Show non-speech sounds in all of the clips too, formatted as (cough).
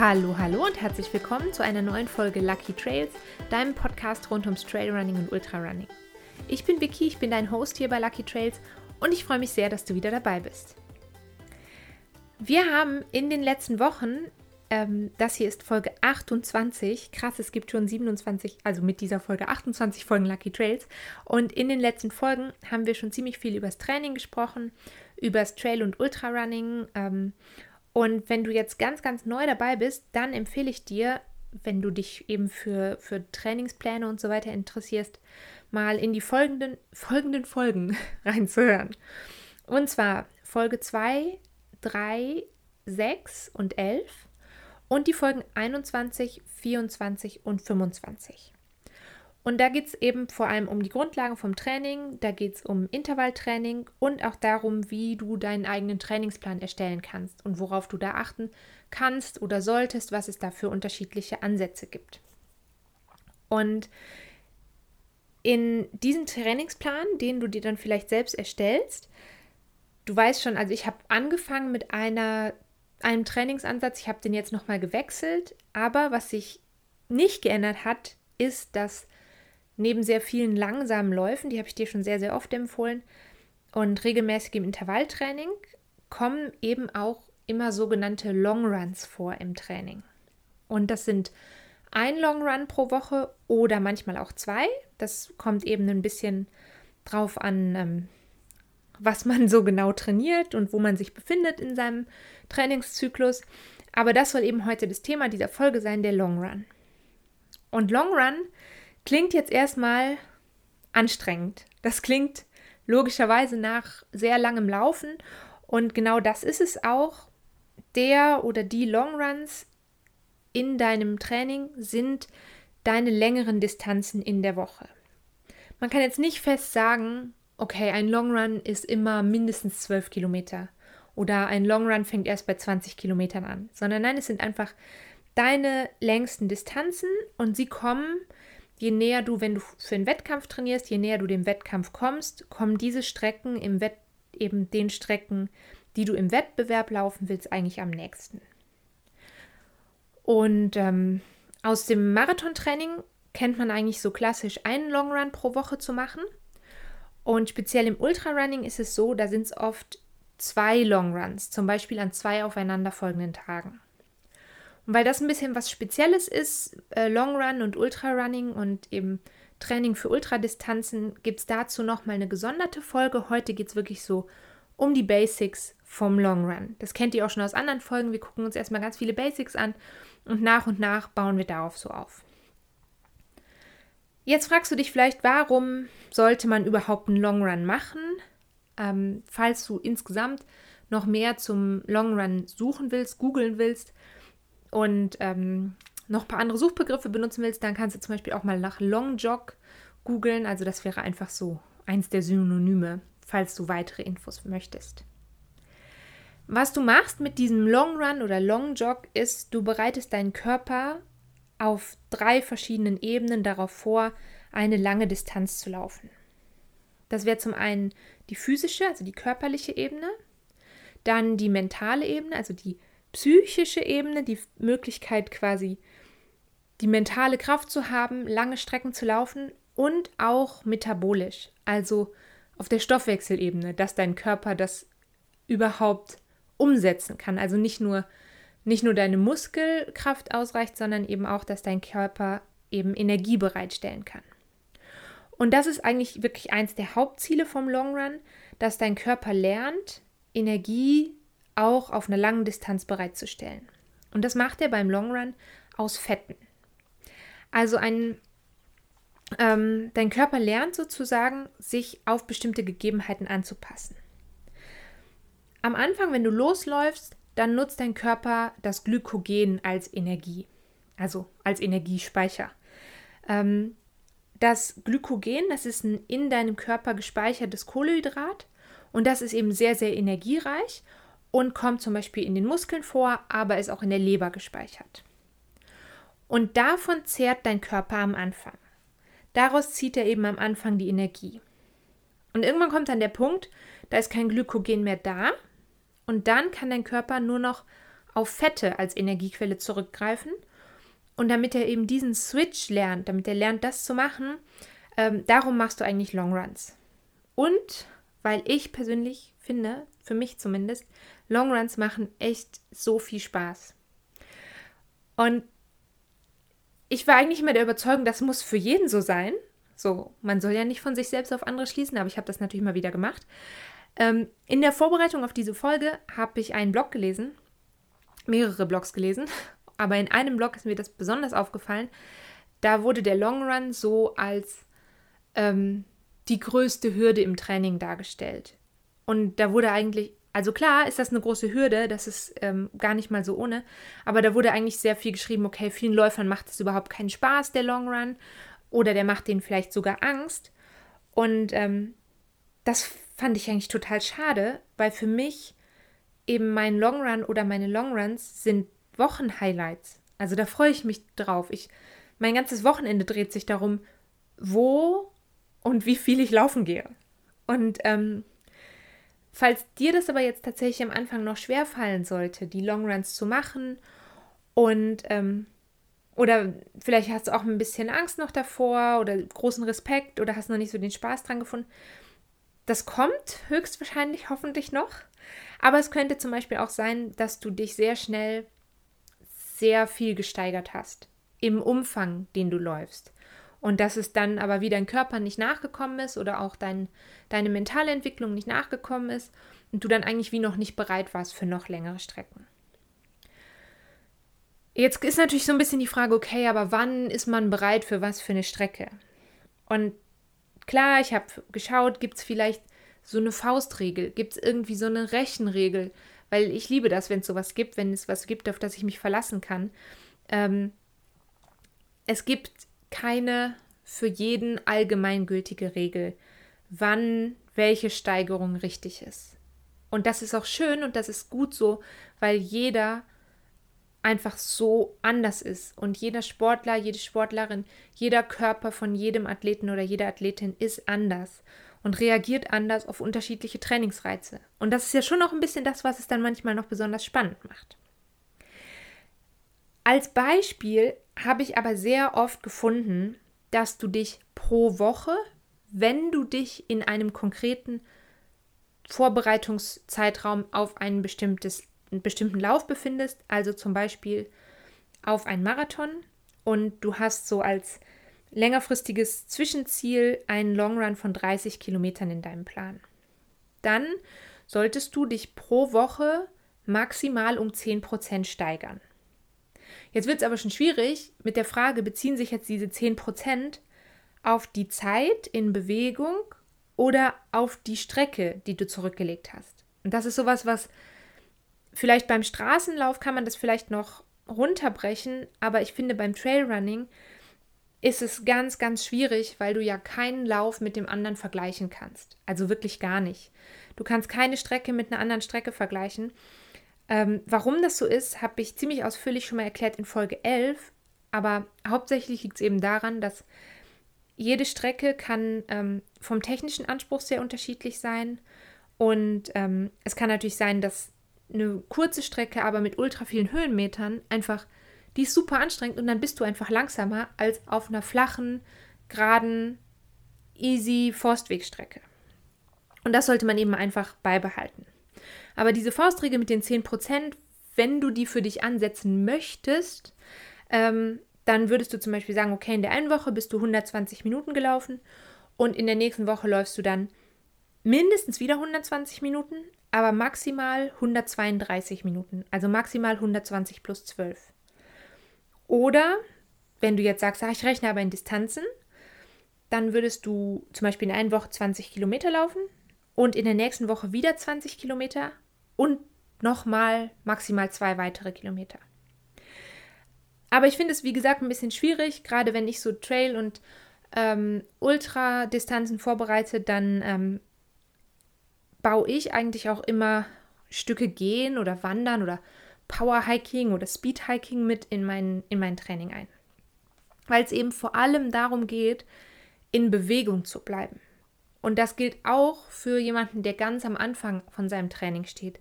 Hallo, hallo und herzlich willkommen zu einer neuen Folge Lucky Trails, deinem Podcast rund ums Trailrunning und Ultrarunning. Ich bin Vicky, ich bin dein Host hier bei Lucky Trails und ich freue mich sehr, dass du wieder dabei bist. Wir haben in den letzten Wochen, ähm, das hier ist Folge 28, krass, es gibt schon 27, also mit dieser Folge 28 Folgen Lucky Trails und in den letzten Folgen haben wir schon ziemlich viel über das Training gesprochen, über das Trail- und Ultrarunning ähm, und wenn du jetzt ganz, ganz neu dabei bist, dann empfehle ich dir, wenn du dich eben für, für Trainingspläne und so weiter interessierst, mal in die folgenden, folgenden Folgen (laughs) reinzuhören. Und zwar Folge 2, 3, 6 und 11 und die Folgen 21, 24 und 25. Und da geht es eben vor allem um die Grundlagen vom Training, da geht es um Intervalltraining und auch darum, wie du deinen eigenen Trainingsplan erstellen kannst und worauf du da achten kannst oder solltest, was es da für unterschiedliche Ansätze gibt. Und in diesem Trainingsplan, den du dir dann vielleicht selbst erstellst, du weißt schon, also ich habe angefangen mit einer, einem Trainingsansatz, ich habe den jetzt nochmal gewechselt, aber was sich nicht geändert hat, ist, dass neben sehr vielen langsamen Läufen, die habe ich dir schon sehr, sehr oft empfohlen, und regelmäßigem Intervalltraining kommen eben auch immer sogenannte Long Runs vor im Training. Und das sind ein Long Run pro Woche oder manchmal auch zwei. Das kommt eben ein bisschen drauf an, ähm, was man so genau trainiert und wo man sich befindet in seinem Trainingszyklus. Aber das soll eben heute das Thema dieser Folge sein, der Long Run. Und Long Run Klingt jetzt erstmal anstrengend. Das klingt logischerweise nach sehr langem Laufen und genau das ist es auch. Der oder die Longruns in deinem Training sind deine längeren Distanzen in der Woche. Man kann jetzt nicht fest sagen, okay, ein Longrun ist immer mindestens 12 Kilometer oder ein Longrun fängt erst bei 20 Kilometern an, sondern nein, es sind einfach deine längsten Distanzen und sie kommen je näher du, wenn du für einen Wettkampf trainierst, je näher du dem Wettkampf kommst, kommen diese Strecken im Wett eben den Strecken, die du im Wettbewerb laufen willst, eigentlich am nächsten. Und ähm, aus dem Marathontraining kennt man eigentlich so klassisch einen Long Run pro Woche zu machen. Und speziell im Ultrarunning ist es so, da sind es oft zwei Long Runs, zum Beispiel an zwei aufeinanderfolgenden Tagen. Und weil das ein bisschen was Spezielles ist, äh, Long Run und Ultra Running und eben Training für Ultradistanzen, gibt es dazu nochmal eine gesonderte Folge. Heute geht es wirklich so um die Basics vom Long Run. Das kennt ihr auch schon aus anderen Folgen. Wir gucken uns erstmal ganz viele Basics an und nach und nach bauen wir darauf so auf. Jetzt fragst du dich vielleicht, warum sollte man überhaupt einen Long Run machen? Ähm, falls du insgesamt noch mehr zum Long Run suchen willst, googeln willst, und ähm, noch ein paar andere Suchbegriffe benutzen willst, dann kannst du zum Beispiel auch mal nach Long Jog googeln. Also das wäre einfach so eins der Synonyme, falls du weitere Infos möchtest. Was du machst mit diesem Long Run oder Long Jog ist, du bereitest deinen Körper auf drei verschiedenen Ebenen darauf vor, eine lange Distanz zu laufen. Das wäre zum einen die physische, also die körperliche Ebene, dann die mentale Ebene, also die psychische Ebene, die Möglichkeit quasi die mentale Kraft zu haben, lange Strecken zu laufen und auch metabolisch, also auf der Stoffwechselebene, dass dein Körper das überhaupt umsetzen kann. Also nicht nur, nicht nur deine Muskelkraft ausreicht, sondern eben auch, dass dein Körper eben Energie bereitstellen kann. Und das ist eigentlich wirklich eins der Hauptziele vom Long Run, dass dein Körper lernt, Energie auch auf einer langen Distanz bereitzustellen. Und das macht er beim Long Run aus Fetten. Also ein, ähm, dein Körper lernt sozusagen, sich auf bestimmte Gegebenheiten anzupassen. Am Anfang, wenn du losläufst, dann nutzt dein Körper das Glykogen als Energie, also als Energiespeicher. Ähm, das Glykogen, das ist ein in deinem Körper gespeichertes Kohlenhydrat und das ist eben sehr, sehr energiereich und kommt zum Beispiel in den Muskeln vor, aber ist auch in der Leber gespeichert. Und davon zehrt dein Körper am Anfang. Daraus zieht er eben am Anfang die Energie. Und irgendwann kommt dann der Punkt, da ist kein Glykogen mehr da und dann kann dein Körper nur noch auf Fette als Energiequelle zurückgreifen. Und damit er eben diesen Switch lernt, damit er lernt, das zu machen, ähm, darum machst du eigentlich Long Runs. Und weil ich persönlich finde, für mich zumindest, Long Runs machen echt so viel Spaß. Und ich war eigentlich immer der Überzeugung, das muss für jeden so sein. So, man soll ja nicht von sich selbst auf andere schließen, aber ich habe das natürlich mal wieder gemacht. Ähm, in der Vorbereitung auf diese Folge habe ich einen Blog gelesen, mehrere Blogs gelesen, (laughs) aber in einem Blog ist mir das besonders aufgefallen. Da wurde der Long Run so als ähm, die größte Hürde im Training dargestellt. Und da wurde eigentlich, also klar ist das eine große Hürde, das ist ähm, gar nicht mal so ohne, aber da wurde eigentlich sehr viel geschrieben, okay, vielen Läufern macht es überhaupt keinen Spaß, der Long Run, oder der macht denen vielleicht sogar Angst. Und ähm, das fand ich eigentlich total schade, weil für mich eben mein Long Run oder meine Long Runs sind Wochenhighlights. Also da freue ich mich drauf. Ich, mein ganzes Wochenende dreht sich darum, wo und wie viel ich laufen gehe. Und ähm, falls dir das aber jetzt tatsächlich am Anfang noch schwer fallen sollte, die Long Runs zu machen und ähm, oder vielleicht hast du auch ein bisschen Angst noch davor oder großen Respekt oder hast noch nicht so den Spaß dran gefunden. Das kommt höchstwahrscheinlich hoffentlich noch. Aber es könnte zum Beispiel auch sein, dass du dich sehr schnell sehr viel gesteigert hast im Umfang, den du läufst. Und dass es dann aber wie dein Körper nicht nachgekommen ist oder auch dein, deine mentale Entwicklung nicht nachgekommen ist und du dann eigentlich wie noch nicht bereit warst für noch längere Strecken. Jetzt ist natürlich so ein bisschen die Frage, okay, aber wann ist man bereit für was für eine Strecke? Und klar, ich habe geschaut, gibt es vielleicht so eine Faustregel? Gibt es irgendwie so eine Rechenregel? Weil ich liebe das, wenn es sowas gibt, wenn es was gibt, auf das ich mich verlassen kann. Ähm, es gibt keine für jeden allgemeingültige Regel, wann welche Steigerung richtig ist. Und das ist auch schön und das ist gut so, weil jeder einfach so anders ist. Und jeder Sportler, jede Sportlerin, jeder Körper von jedem Athleten oder jeder Athletin ist anders und reagiert anders auf unterschiedliche Trainingsreize. Und das ist ja schon noch ein bisschen das, was es dann manchmal noch besonders spannend macht. Als Beispiel habe ich aber sehr oft gefunden, dass du dich pro Woche, wenn du dich in einem konkreten Vorbereitungszeitraum auf ein bestimmtes einen bestimmten Lauf befindest, also zum Beispiel auf einen Marathon und du hast so als längerfristiges Zwischenziel einen Long Run von 30 Kilometern in deinem Plan. Dann solltest du dich pro Woche maximal um 10% steigern. Jetzt wird es aber schon schwierig mit der Frage, beziehen sich jetzt diese 10% auf die Zeit in Bewegung oder auf die Strecke, die du zurückgelegt hast? Und das ist sowas, was Vielleicht beim Straßenlauf kann man das vielleicht noch runterbrechen, aber ich finde beim Trailrunning ist es ganz, ganz schwierig, weil du ja keinen Lauf mit dem anderen vergleichen kannst. Also wirklich gar nicht. Du kannst keine Strecke mit einer anderen Strecke vergleichen. Ähm, warum das so ist, habe ich ziemlich ausführlich schon mal erklärt in Folge 11. Aber hauptsächlich liegt es eben daran, dass jede Strecke kann ähm, vom technischen Anspruch sehr unterschiedlich sein. Und ähm, es kann natürlich sein, dass eine kurze Strecke, aber mit ultra vielen Höhenmetern, einfach, die ist super anstrengend und dann bist du einfach langsamer als auf einer flachen, geraden, easy Forstwegstrecke. Und das sollte man eben einfach beibehalten. Aber diese Faustregel mit den 10%, wenn du die für dich ansetzen möchtest, ähm, dann würdest du zum Beispiel sagen, okay, in der einen Woche bist du 120 Minuten gelaufen und in der nächsten Woche läufst du dann mindestens wieder 120 Minuten, aber maximal 132 Minuten, also maximal 120 plus 12. Oder wenn du jetzt sagst, ach, ich rechne aber in Distanzen, dann würdest du zum Beispiel in einer Woche 20 Kilometer laufen und in der nächsten Woche wieder 20 Kilometer und nochmal maximal zwei weitere Kilometer. Aber ich finde es, wie gesagt, ein bisschen schwierig, gerade wenn ich so Trail- und ähm, Ultra-Distanzen vorbereite, dann ähm, baue ich eigentlich auch immer Stücke gehen oder wandern oder Powerhiking oder Speedhiking mit in mein, in mein Training ein. Weil es eben vor allem darum geht, in Bewegung zu bleiben. Und das gilt auch für jemanden, der ganz am Anfang von seinem Training steht.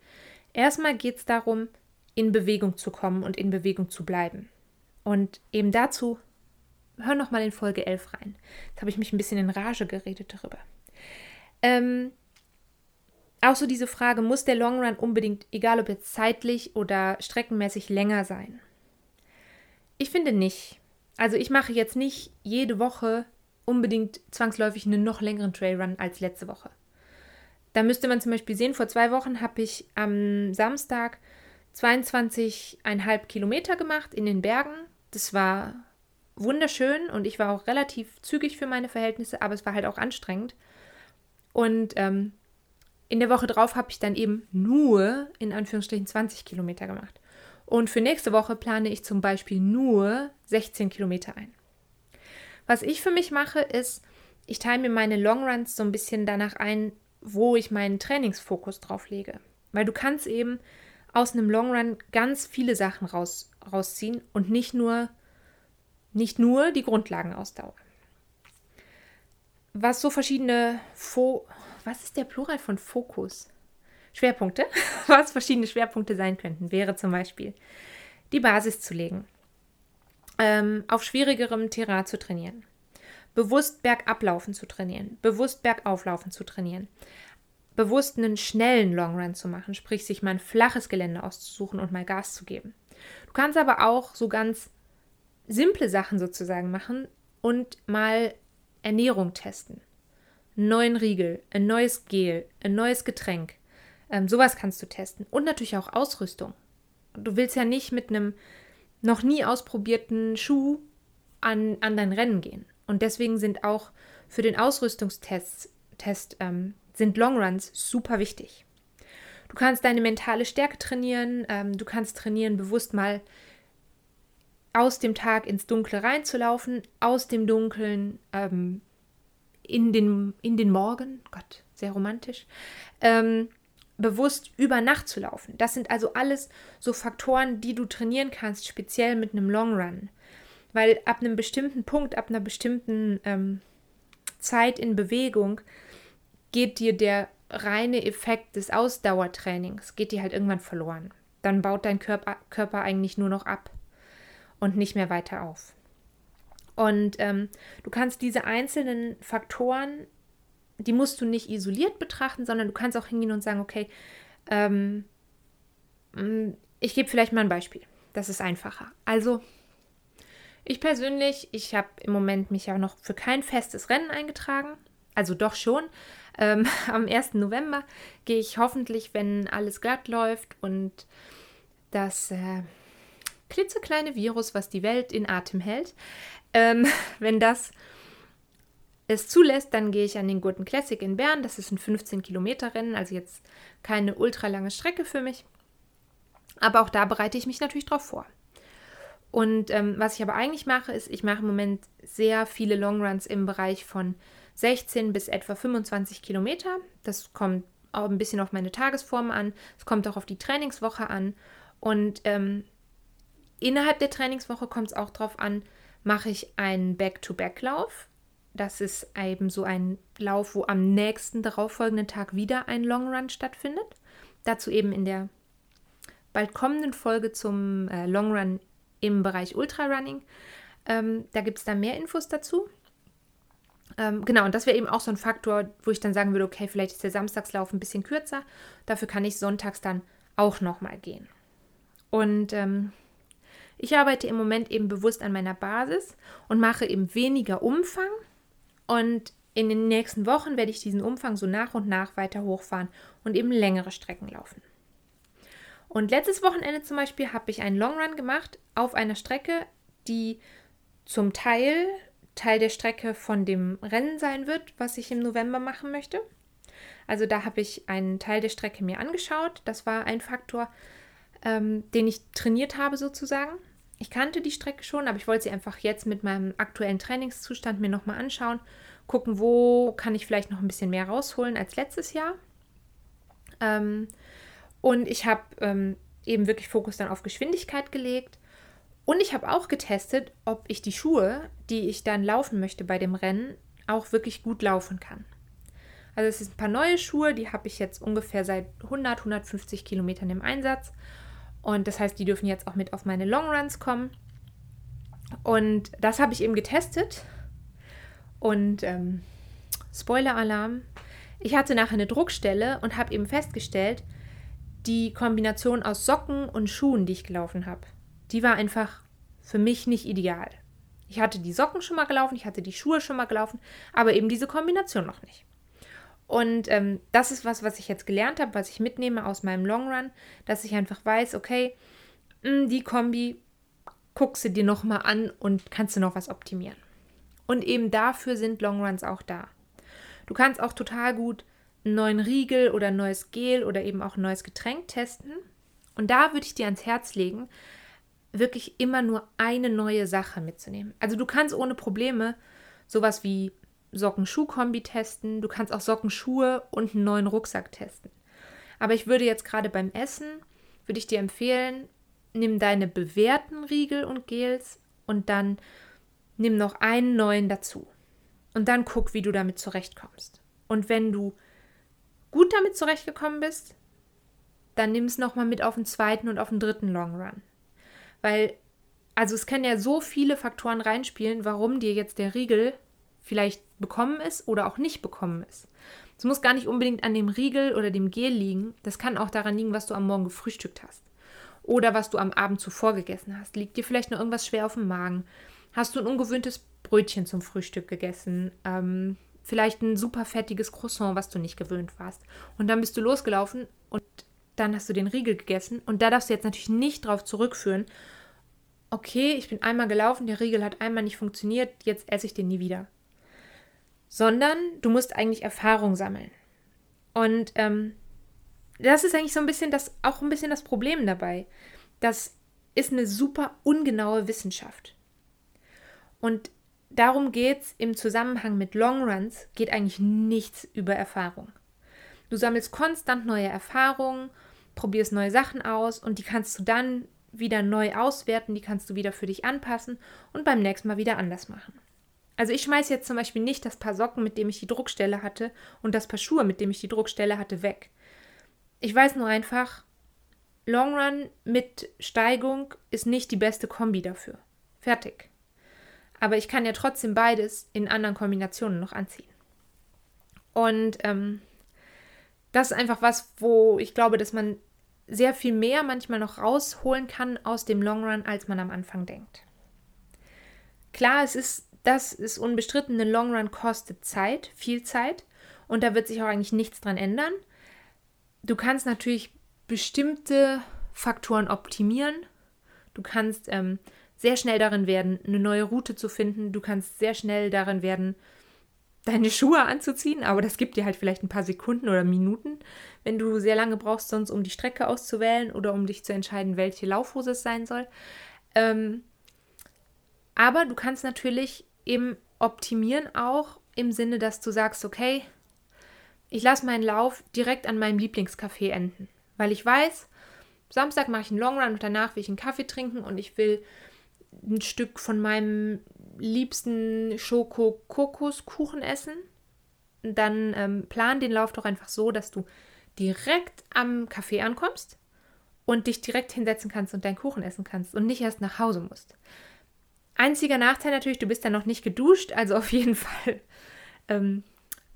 Erstmal geht es darum, in Bewegung zu kommen und in Bewegung zu bleiben. Und eben dazu, hör noch mal in Folge 11 rein. Jetzt habe ich mich ein bisschen in Rage geredet darüber. Ähm, auch so diese Frage, muss der Long Run unbedingt, egal ob jetzt zeitlich oder streckenmäßig, länger sein? Ich finde nicht. Also ich mache jetzt nicht jede Woche unbedingt zwangsläufig einen noch längeren Trailrun als letzte Woche. Da müsste man zum Beispiel sehen, vor zwei Wochen habe ich am Samstag 22,5 Kilometer gemacht in den Bergen. Das war wunderschön und ich war auch relativ zügig für meine Verhältnisse, aber es war halt auch anstrengend. Und ähm, in der Woche drauf habe ich dann eben nur in Anführungsstrichen 20 Kilometer gemacht. Und für nächste Woche plane ich zum Beispiel nur 16 Kilometer ein. Was ich für mich mache, ist, ich teile mir meine Longruns so ein bisschen danach ein, wo ich meinen Trainingsfokus drauf lege. Weil du kannst eben aus einem Longrun ganz viele Sachen raus, rausziehen und nicht nur, nicht nur die Grundlagenausdauer. Was so verschiedene Fo was ist der Plural von Fokus? Schwerpunkte, (laughs) was verschiedene Schwerpunkte sein könnten, wäre zum Beispiel die Basis zu legen ähm, auf schwierigerem Terrain zu trainieren, bewusst bergablaufen zu trainieren, bewusst bergauflaufen zu trainieren, bewusst einen schnellen Longrun zu machen, sprich sich mal ein flaches Gelände auszusuchen und mal Gas zu geben. Du kannst aber auch so ganz simple Sachen sozusagen machen und mal Ernährung testen. Einen neuen Riegel, ein neues Gel, ein neues Getränk. Ähm, sowas kannst du testen. Und natürlich auch Ausrüstung. Du willst ja nicht mit einem noch nie ausprobierten Schuh an, an dein Rennen gehen. Und deswegen sind auch für den Ausrüstungstest Test, ähm, sind Longruns super wichtig. Du kannst deine mentale Stärke trainieren, ähm, du kannst trainieren, bewusst mal aus dem Tag ins Dunkle reinzulaufen, aus dem Dunkeln ähm, in, den, in den Morgen, Gott, sehr romantisch, ähm, bewusst über Nacht zu laufen. Das sind also alles so Faktoren, die du trainieren kannst, speziell mit einem Long Run. Weil ab einem bestimmten Punkt, ab einer bestimmten ähm, Zeit in Bewegung, geht dir der reine Effekt des Ausdauertrainings, geht dir halt irgendwann verloren. Dann baut dein Körper, Körper eigentlich nur noch ab und nicht mehr weiter auf. Und ähm, du kannst diese einzelnen Faktoren die musst du nicht isoliert betrachten, sondern du kannst auch hingehen und sagen, okay, ähm, mm, ich gebe vielleicht mal ein Beispiel. Das ist einfacher. Also, ich persönlich, ich habe im Moment mich ja noch für kein festes Rennen eingetragen. Also doch schon. Ähm, (laughs) am 1. November gehe ich hoffentlich, wenn alles glatt läuft und das äh, klitzekleine Virus, was die Welt in Atem hält, ähm, (laughs) wenn das es zulässt, dann gehe ich an den Gurten Classic in Bern. Das ist ein 15 Kilometer Rennen, also jetzt keine ultra lange Strecke für mich. Aber auch da bereite ich mich natürlich drauf vor. Und ähm, was ich aber eigentlich mache, ist, ich mache im Moment sehr viele Longruns im Bereich von 16 bis etwa 25 Kilometer. Das kommt auch ein bisschen auf meine Tagesform an. Es kommt auch auf die Trainingswoche an. Und ähm, innerhalb der Trainingswoche kommt es auch darauf an, mache ich einen Back-to-Back-Lauf das ist eben so ein Lauf, wo am nächsten darauffolgenden Tag wieder ein Long Run stattfindet. Dazu eben in der bald kommenden Folge zum äh, Long Run im Bereich Ultrarunning. Ähm, da gibt es dann mehr Infos dazu. Ähm, genau, und das wäre eben auch so ein Faktor, wo ich dann sagen würde, okay, vielleicht ist der Samstagslauf ein bisschen kürzer. Dafür kann ich sonntags dann auch nochmal gehen. Und ähm, ich arbeite im Moment eben bewusst an meiner Basis und mache eben weniger Umfang, und in den nächsten Wochen werde ich diesen Umfang so nach und nach weiter hochfahren und eben längere Strecken laufen. Und letztes Wochenende zum Beispiel habe ich einen Long Run gemacht auf einer Strecke, die zum Teil Teil der Strecke von dem Rennen sein wird, was ich im November machen möchte. Also da habe ich einen Teil der Strecke mir angeschaut. Das war ein Faktor, ähm, den ich trainiert habe sozusagen. Ich kannte die Strecke schon, aber ich wollte sie einfach jetzt mit meinem aktuellen Trainingszustand mir nochmal anschauen, gucken, wo kann ich vielleicht noch ein bisschen mehr rausholen als letztes Jahr. Ähm, und ich habe ähm, eben wirklich Fokus dann auf Geschwindigkeit gelegt. Und ich habe auch getestet, ob ich die Schuhe, die ich dann laufen möchte bei dem Rennen, auch wirklich gut laufen kann. Also es sind ein paar neue Schuhe, die habe ich jetzt ungefähr seit 100, 150 Kilometern im Einsatz. Und das heißt, die dürfen jetzt auch mit auf meine Longruns kommen. Und das habe ich eben getestet. Und ähm, Spoiler-Alarm. Ich hatte nachher eine Druckstelle und habe eben festgestellt, die Kombination aus Socken und Schuhen, die ich gelaufen habe, die war einfach für mich nicht ideal. Ich hatte die Socken schon mal gelaufen, ich hatte die Schuhe schon mal gelaufen, aber eben diese Kombination noch nicht. Und ähm, das ist was, was ich jetzt gelernt habe, was ich mitnehme aus meinem Long Run, dass ich einfach weiß, okay, mh, hm, die Kombi guckst du dir nochmal an und kannst du noch was optimieren. Und eben dafür sind Long Runs auch da. Du kannst auch total gut einen neuen Riegel oder ein neues Gel oder eben auch ein neues Getränk testen. Und da würde ich dir ans Herz legen, wirklich immer nur eine neue Sache mitzunehmen. Also du kannst ohne Probleme sowas wie Socken-Schuh-Kombi testen, du kannst auch Socken-Schuhe und einen neuen Rucksack testen. Aber ich würde jetzt gerade beim Essen, würde ich dir empfehlen, nimm deine bewährten Riegel und Gels und dann nimm noch einen neuen dazu. Und dann guck, wie du damit zurechtkommst. Und wenn du gut damit zurechtgekommen bist, dann nimm es nochmal mit auf den zweiten und auf den dritten Long Run. Weil, also es können ja so viele Faktoren reinspielen, warum dir jetzt der Riegel vielleicht bekommen ist oder auch nicht bekommen ist. Es muss gar nicht unbedingt an dem Riegel oder dem Gel liegen. Das kann auch daran liegen, was du am Morgen gefrühstückt hast. Oder was du am Abend zuvor gegessen hast. Liegt dir vielleicht noch irgendwas schwer auf dem Magen? Hast du ein ungewöhntes Brötchen zum Frühstück gegessen? Ähm, vielleicht ein super fettiges Croissant, was du nicht gewöhnt warst. Und dann bist du losgelaufen und dann hast du den Riegel gegessen. Und da darfst du jetzt natürlich nicht drauf zurückführen, okay, ich bin einmal gelaufen, der Riegel hat einmal nicht funktioniert, jetzt esse ich den nie wieder sondern du musst eigentlich Erfahrung sammeln. Und ähm, das ist eigentlich so ein bisschen das, auch ein bisschen das Problem dabei. Das ist eine super ungenaue Wissenschaft. Und darum geht es im Zusammenhang mit Longruns, geht eigentlich nichts über Erfahrung. Du sammelst konstant neue Erfahrungen, probierst neue Sachen aus und die kannst du dann wieder neu auswerten, die kannst du wieder für dich anpassen und beim nächsten Mal wieder anders machen. Also ich schmeiße jetzt zum Beispiel nicht das Paar Socken, mit dem ich die Druckstelle hatte, und das Paar Schuhe, mit dem ich die Druckstelle hatte, weg. Ich weiß nur einfach, Long Run mit Steigung ist nicht die beste Kombi dafür. Fertig. Aber ich kann ja trotzdem beides in anderen Kombinationen noch anziehen. Und ähm, das ist einfach was, wo ich glaube, dass man sehr viel mehr manchmal noch rausholen kann aus dem Long Run, als man am Anfang denkt. Klar, es ist das ist unbestritten. Eine Long Run kostet Zeit, viel Zeit. Und da wird sich auch eigentlich nichts dran ändern. Du kannst natürlich bestimmte Faktoren optimieren. Du kannst ähm, sehr schnell darin werden, eine neue Route zu finden. Du kannst sehr schnell darin werden, deine Schuhe anzuziehen, aber das gibt dir halt vielleicht ein paar Sekunden oder Minuten, wenn du sehr lange brauchst, sonst um die Strecke auszuwählen oder um dich zu entscheiden, welche Laufhose es sein soll. Ähm, aber du kannst natürlich eben optimieren auch im Sinne, dass du sagst, okay, ich lasse meinen Lauf direkt an meinem Lieblingscafé enden, weil ich weiß, Samstag mache ich einen Long Run und danach will ich einen Kaffee trinken und ich will ein Stück von meinem liebsten Schoko-Kokoskuchen essen. Dann ähm, plan den Lauf doch einfach so, dass du direkt am Café ankommst und dich direkt hinsetzen kannst und deinen Kuchen essen kannst und nicht erst nach Hause musst. Einziger Nachteil natürlich, du bist dann noch nicht geduscht, also auf jeden (laughs) Fall ähm,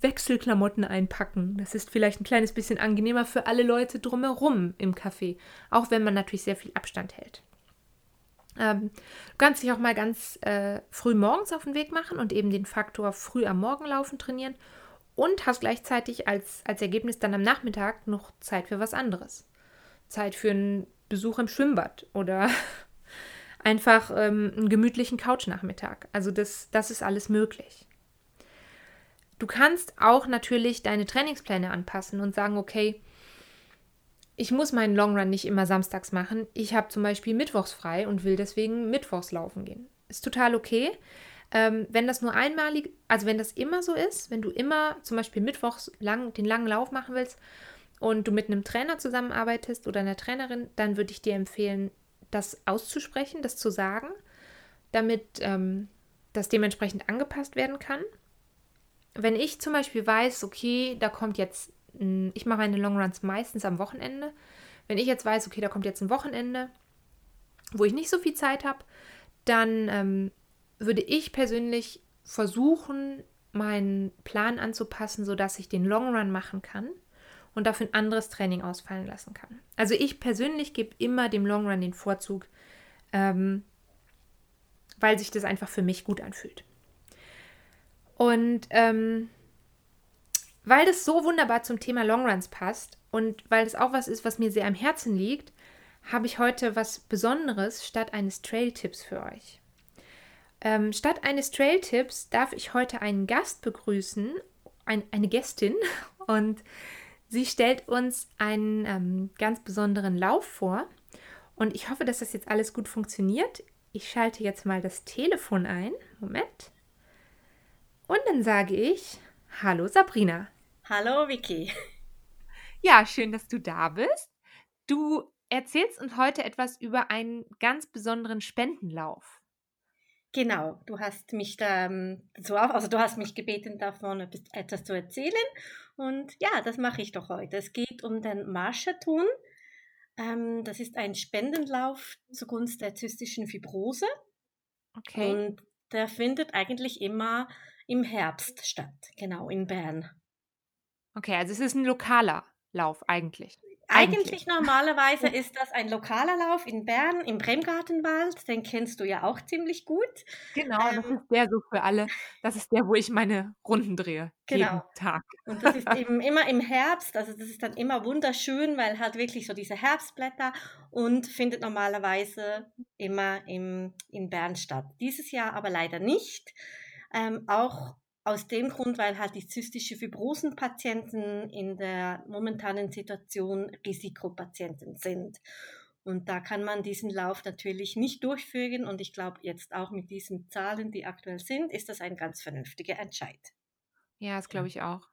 Wechselklamotten einpacken. Das ist vielleicht ein kleines bisschen angenehmer für alle Leute drumherum im Café, auch wenn man natürlich sehr viel Abstand hält. Ähm, du kannst dich auch mal ganz äh, früh morgens auf den Weg machen und eben den Faktor früh am Morgen laufen trainieren und hast gleichzeitig als, als Ergebnis dann am Nachmittag noch Zeit für was anderes. Zeit für einen Besuch im Schwimmbad oder einfach ähm, einen gemütlichen Couchnachmittag. Also das, das ist alles möglich. Du kannst auch natürlich deine Trainingspläne anpassen und sagen, okay, ich muss meinen Long Run nicht immer samstags machen. Ich habe zum Beispiel mittwochs frei und will deswegen mittwochs laufen gehen. Ist total okay. Ähm, wenn das nur einmalig, also wenn das immer so ist, wenn du immer zum Beispiel mittwochs lang, den langen Lauf machen willst und du mit einem Trainer zusammenarbeitest oder einer Trainerin, dann würde ich dir empfehlen, das auszusprechen, das zu sagen, damit ähm, das dementsprechend angepasst werden kann. Wenn ich zum Beispiel weiß, okay, da kommt jetzt, ich mache meine Longruns meistens am Wochenende. Wenn ich jetzt weiß, okay, da kommt jetzt ein Wochenende, wo ich nicht so viel Zeit habe, dann ähm, würde ich persönlich versuchen, meinen Plan anzupassen, sodass ich den Long Run machen kann und dafür ein anderes Training ausfallen lassen kann. Also ich persönlich gebe immer dem Long Run den Vorzug, ähm, weil sich das einfach für mich gut anfühlt. Und ähm, weil das so wunderbar zum Thema Long Runs passt und weil es auch was ist, was mir sehr am Herzen liegt, habe ich heute was Besonderes statt eines Trail-Tipps für euch. Ähm, statt eines Trail-Tipps darf ich heute einen Gast begrüßen, ein, eine Gästin, (laughs) und sie stellt uns einen ähm, ganz besonderen Lauf vor. Und ich hoffe, dass das jetzt alles gut funktioniert. Ich schalte jetzt mal das Telefon ein. Moment. Und dann sage ich, hallo Sabrina. Hallo Vicky. Ja, schön, dass du da bist. Du erzählst uns heute etwas über einen ganz besonderen Spendenlauf. Genau, du hast mich da ähm, so also du hast mich gebeten, davon etwas zu erzählen. Und ja, das mache ich doch heute. Es geht um den Marschathon. Ähm, das ist ein Spendenlauf zugunsten der zystischen Fibrose. Okay. Und der findet eigentlich immer im Herbst statt, genau, in Bern. Okay, also es ist ein lokaler Lauf eigentlich. Eigentlich normalerweise (laughs) ist das ein lokaler Lauf in Bern im Bremgartenwald. Den kennst du ja auch ziemlich gut. Genau, ähm, das ist der so für alle. Das ist der, wo ich meine Runden drehe. Genau. Jeden Tag. Und das ist (laughs) eben immer im Herbst. Also das ist dann immer wunderschön, weil halt wirklich so diese Herbstblätter und findet normalerweise immer im, in Bern statt. Dieses Jahr aber leider nicht. Ähm, auch aus dem Grund, weil halt die zystische Fibrosenpatienten in der momentanen Situation Risikopatienten sind. Und da kann man diesen Lauf natürlich nicht durchführen. Und ich glaube, jetzt auch mit diesen Zahlen, die aktuell sind, ist das ein ganz vernünftiger Entscheid. Ja, das glaube ich auch.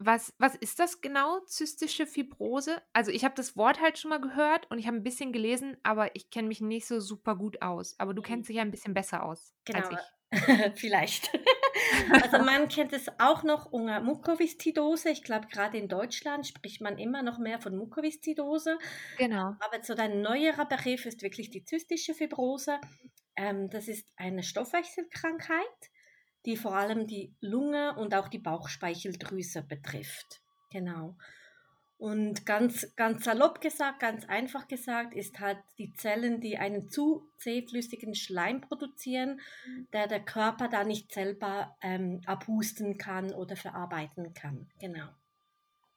Was, was ist das genau, zystische Fibrose? Also ich habe das Wort halt schon mal gehört und ich habe ein bisschen gelesen, aber ich kenne mich nicht so super gut aus. Aber du kennst dich ja ein bisschen besser aus genau. als ich. (laughs) Vielleicht. also man kennt es auch noch unter Mukoviszidose. Ich glaube, gerade in Deutschland spricht man immer noch mehr von Mukoviszidose. Genau. Aber so ein neuerer Begriff ist wirklich die zystische Fibrose. Ähm, das ist eine Stoffwechselkrankheit, die vor allem die Lunge und auch die Bauchspeicheldrüse betrifft. Genau. Und ganz, ganz salopp gesagt, ganz einfach gesagt, ist halt die Zellen, die einen zu zähflüssigen Schleim produzieren, der der Körper da nicht selber ähm, abhusten kann oder verarbeiten kann. Genau.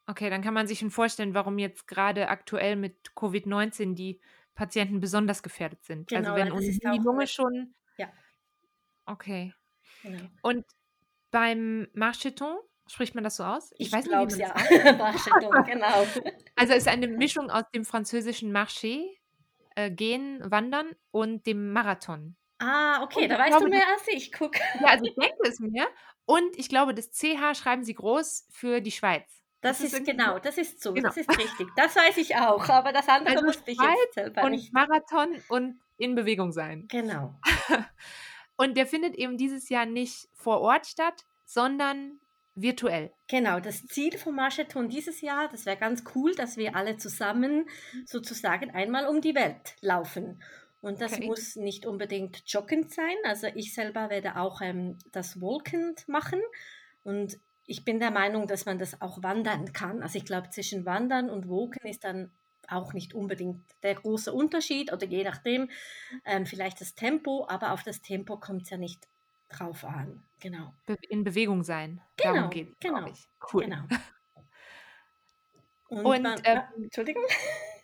Okay, dann kann man sich schon vorstellen, warum jetzt gerade aktuell mit Covid-19 die Patienten besonders gefährdet sind. Also genau, also wenn die Lunge schon. Ja. Okay. Genau. Und beim Marcheton Spricht man das so aus? Ich, ich weiß nicht, wie ja. (laughs) genau. (laughs) Also es ist eine Mischung aus dem französischen Marché, äh, Gehen, Wandern und dem Marathon. Ah, okay, und da weißt glaube, du mehr als ich. Guck. Ja, also ich denke es mir. Und ich glaube, das CH schreiben sie groß für die Schweiz. Das, das ist, ist genau, das ist so, genau. das ist richtig. Das weiß ich auch, aber das andere also wusste ich jetzt selber und nicht. Marathon und in Bewegung sein. Genau. (laughs) und der findet eben dieses Jahr nicht vor Ort statt, sondern virtuell. Genau, das Ziel vom Marscheton dieses Jahr, das wäre ganz cool, dass wir alle zusammen sozusagen einmal um die Welt laufen. Und das okay. muss nicht unbedingt joggend sein. Also ich selber werde auch ähm, das walkend machen. Und ich bin der Meinung, dass man das auch wandern kann. Also ich glaube, zwischen Wandern und Walken ist dann auch nicht unbedingt der große Unterschied oder je nachdem ähm, vielleicht das Tempo, aber auf das Tempo kommt es ja nicht drauf an. Genau. in Bewegung sein. Genau, Darum geht, genau. Cool. Genau. (laughs) Und, Und man, ähm, Entschuldigung. (laughs)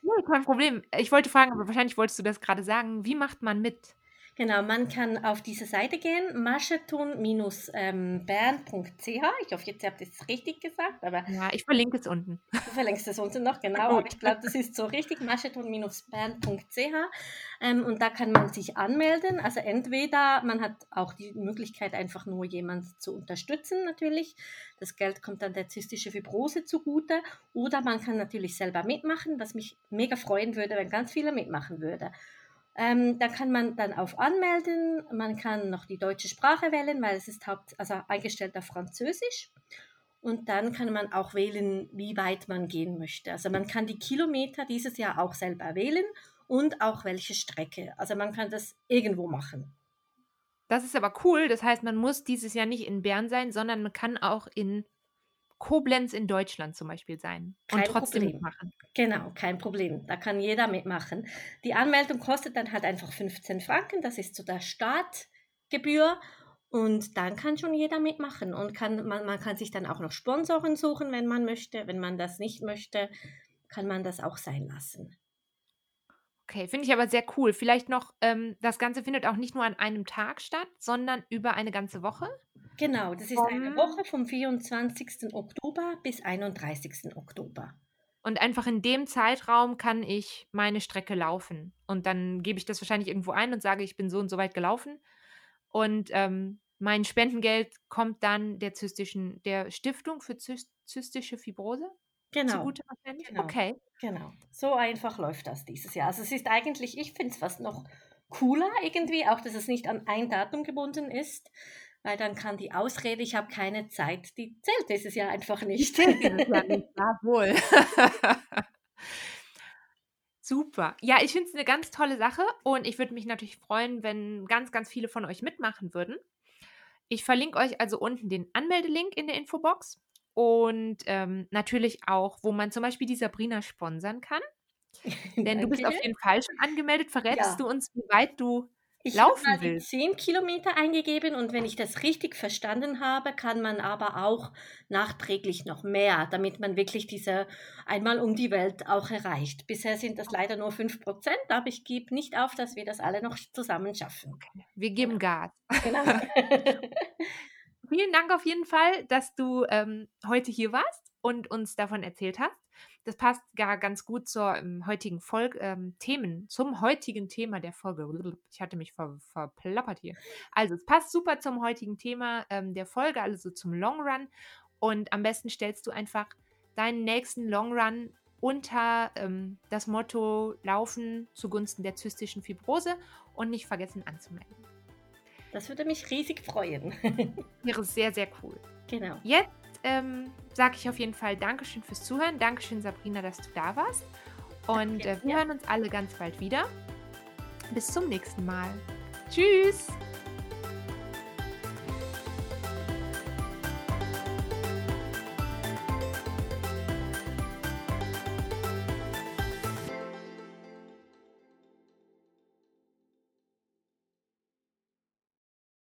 Ja, kein Problem. Ich wollte fragen, aber wahrscheinlich wolltest du das gerade sagen. Wie macht man mit? Genau, man kann auf diese Seite gehen, mascheton-bern.ch. Ich hoffe, jetzt habt ihr es richtig gesagt. Aber ja, ich verlinke es unten. Du verlinkst es unten noch, genau. Aber ich glaube, das ist so richtig, mascheton-bern.ch. Ähm, und da kann man sich anmelden. Also entweder man hat auch die Möglichkeit, einfach nur jemanden zu unterstützen natürlich. Das Geld kommt dann der zystische Fibrose zugute. Oder man kann natürlich selber mitmachen, was mich mega freuen würde, wenn ganz viele mitmachen würden. Ähm, da kann man dann auf Anmelden, man kann noch die deutsche Sprache wählen, weil es ist haupt, also eingestellt auf Französisch. und dann kann man auch wählen, wie weit man gehen möchte. Also man kann die Kilometer dieses Jahr auch selber wählen und auch welche Strecke. Also man kann das irgendwo machen. Das ist aber cool. Das heißt, man muss dieses Jahr nicht in Bern sein, sondern man kann auch in Koblenz in Deutschland zum Beispiel sein kein und trotzdem Problem. mitmachen. Genau, kein Problem. Da kann jeder mitmachen. Die Anmeldung kostet dann halt einfach 15 Franken. Das ist so der Startgebühr. Und dann kann schon jeder mitmachen und kann, man, man kann sich dann auch noch Sponsoren suchen, wenn man möchte. Wenn man das nicht möchte, kann man das auch sein lassen. Okay, finde ich aber sehr cool. Vielleicht noch, ähm, das Ganze findet auch nicht nur an einem Tag statt, sondern über eine ganze Woche. Genau, das ist eine Woche vom 24. Oktober bis 31. Oktober. Und einfach in dem Zeitraum kann ich meine Strecke laufen. Und dann gebe ich das wahrscheinlich irgendwo ein und sage, ich bin so und so weit gelaufen. Und ähm, mein Spendengeld kommt dann der zystischen, der Stiftung für zystische Fibrose. Genau. Zugute wahrscheinlich. Genau. Okay. Genau. So einfach läuft das dieses Jahr. Also es ist eigentlich, ich finde es fast noch cooler irgendwie, auch dass es nicht an ein Datum gebunden ist, weil dann kann die Ausrede, ich habe keine Zeit, die zählt dieses Jahr einfach nicht. Ja, wohl. Super. Ja, ich finde es eine ganz tolle Sache und ich würde mich natürlich freuen, wenn ganz, ganz viele von euch mitmachen würden. Ich verlinke euch also unten den Anmeldelink in der Infobox und ähm, natürlich auch, wo man zum Beispiel die Sabrina sponsern kann. (laughs) Denn du bist auf jeden Fall schon angemeldet. Verrätst ja. du uns, wie weit du ich laufen habe will. 10 Kilometer eingegeben und wenn ich das richtig verstanden habe, kann man aber auch nachträglich noch mehr, damit man wirklich diese einmal um die Welt auch erreicht. Bisher sind das leider nur 5 Prozent, aber ich gebe nicht auf, dass wir das alle noch zusammen schaffen. Okay. Wir geben Gas. Genau. (laughs) (laughs) Vielen Dank auf jeden Fall, dass du ähm, heute hier warst und uns davon erzählt hast. Das passt gar ganz gut zur ähm, heutigen Folge, ähm, Themen, zum heutigen Thema der Folge. Ich hatte mich ver, verplappert hier. Also, es passt super zum heutigen Thema ähm, der Folge, also zum Long Run. Und am besten stellst du einfach deinen nächsten Long Run unter ähm, das Motto Laufen zugunsten der zystischen Fibrose und nicht vergessen anzumelden. Das würde mich riesig freuen. (laughs) Wäre sehr, sehr cool. Genau. Jetzt ähm, sage ich auf jeden Fall Dankeschön fürs Zuhören. Dankeschön, Sabrina, dass du da warst. Und äh, wir ja. hören uns alle ganz bald wieder. Bis zum nächsten Mal. Tschüss.